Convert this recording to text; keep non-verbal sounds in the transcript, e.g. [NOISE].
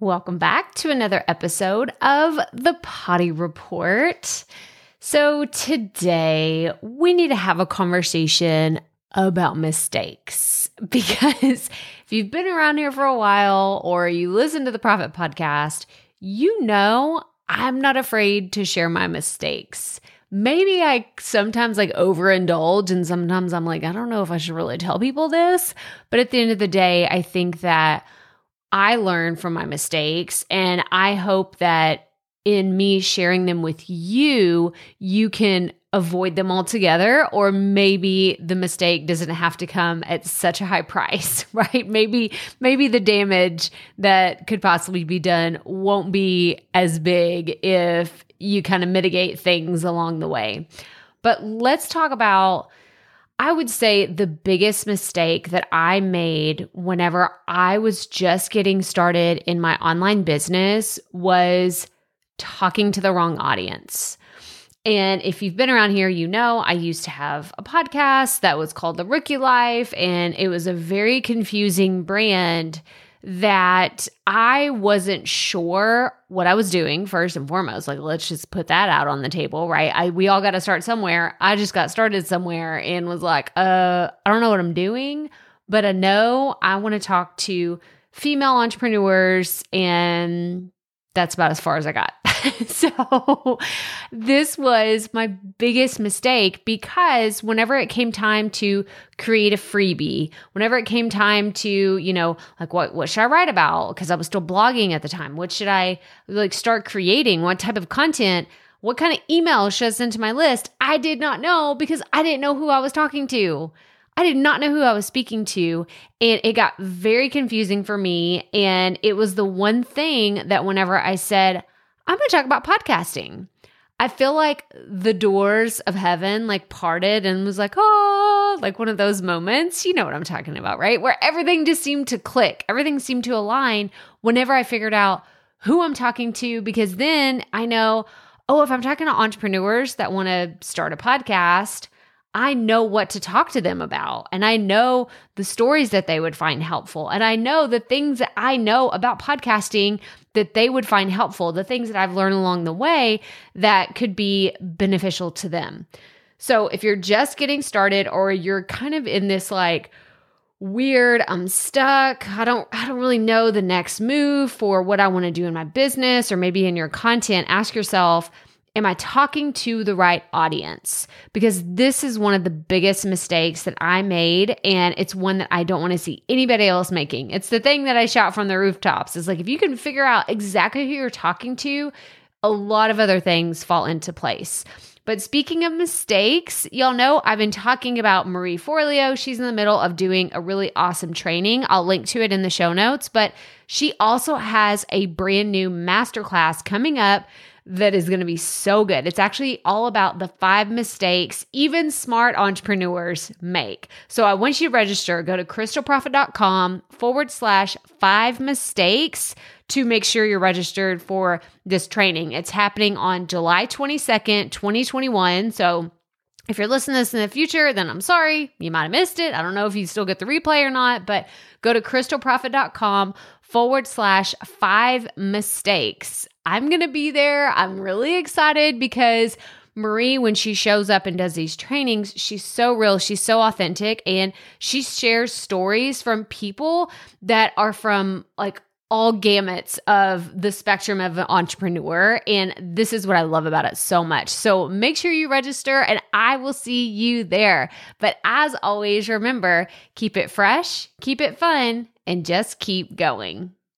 Welcome back to another episode of the Proffitt Report. So, today we need to have a conversation about mistakes [LAUGHS] because if you've been around here for a while or you listen to the Proffitt Podcast, you know I'm not afraid to share my mistakes. Maybe I sometimes like overindulge, and sometimes I'm like, I don't know if I should really tell people this. But at the end of the day, I think that I learn from my mistakes. And I hope that in me sharing them with you, you can avoid them altogether, or maybe the mistake doesn't have to come at such a high [LAUGHS] price, right? Maybe, maybe the damage that could possibly be done won't be as big if you kind of mitigate things along the way. But let's talk about I would say the biggest mistake that I made whenever I was just getting started in my online business was talking to the wrong audience. And if you've been around here, you know I used to have a podcast that was called The Rookie Life, and it was a very confusing brand that I wasn't sure what I was doing first and foremost. Like, let's just put that out on the table, right? I we all got to start somewhere. I just got started somewhere and was like, uh, I don't know what I'm doing, but I know I want to talk to female entrepreneurs and that's about as far as I got. [LAUGHS] so this was my biggest mistake because whenever it came time to create a freebie, whenever it came time to, you know, like what what should I write about? Because I was still blogging at the time. What should I like start creating? What type of content? What kind of email should I send to my list? I did not know because I didn't know who I was talking to. I did not know who I was speaking to. And it got very confusing for me. And it was the one thing that whenever I said, I'm going to talk about podcasting, I feel like the doors of heaven like parted and was like, oh, like one of those moments. You know what I'm talking about, right? Where everything just seemed to click, everything seemed to align whenever I figured out who I'm talking to, because then I know, oh, if I'm talking to entrepreneurs that want to start a podcast, I know what to talk to them about. And I know the stories that they would find helpful. And I know the things that I know about podcasting that they would find helpful, the things that I've learned along the way that could be beneficial to them. So if you're just getting started or you're kind of in this like, weird i'm stuck i don't i don't really know the next move for what i want to do in my business or maybe in your content ask yourself Am I talking to the right audience? Because this is one of the biggest mistakes that I made, and it's one that I don't want to see anybody else making. It's the thing that I shout from the rooftops. It's like if you can figure out exactly who you're talking to, a lot of other things fall into place. But speaking of mistakes, y'all know I've been talking about Marie Forleo. She's in the middle of doing a really awesome training. I'll link to it in the show notes, but she also has a brand new masterclass coming up that is going to be so good. It's actually all about the five mistakes even smart entrepreneurs make. So I want you to register. Go to krystalproffitt.com forward slash five mistakes to make sure you're registered for this training. It's happening on July 22nd, 2021. So if you're listening to this in the future, then I'm sorry. You might have missed it. I don't know if you still get the replay or not, but go to krystalproffitt.com forward slash five mistakes. I'm going to be there. I'm really excited because Marie, when she shows up and does these trainings, she's so real, she's so authentic, and she shares stories from people that are from like all gamuts of the spectrum of an entrepreneur. And this is what I love about it so much. So make sure you register and I will see you there. But as always, remember keep it fresh, keep it fun, and just keep going.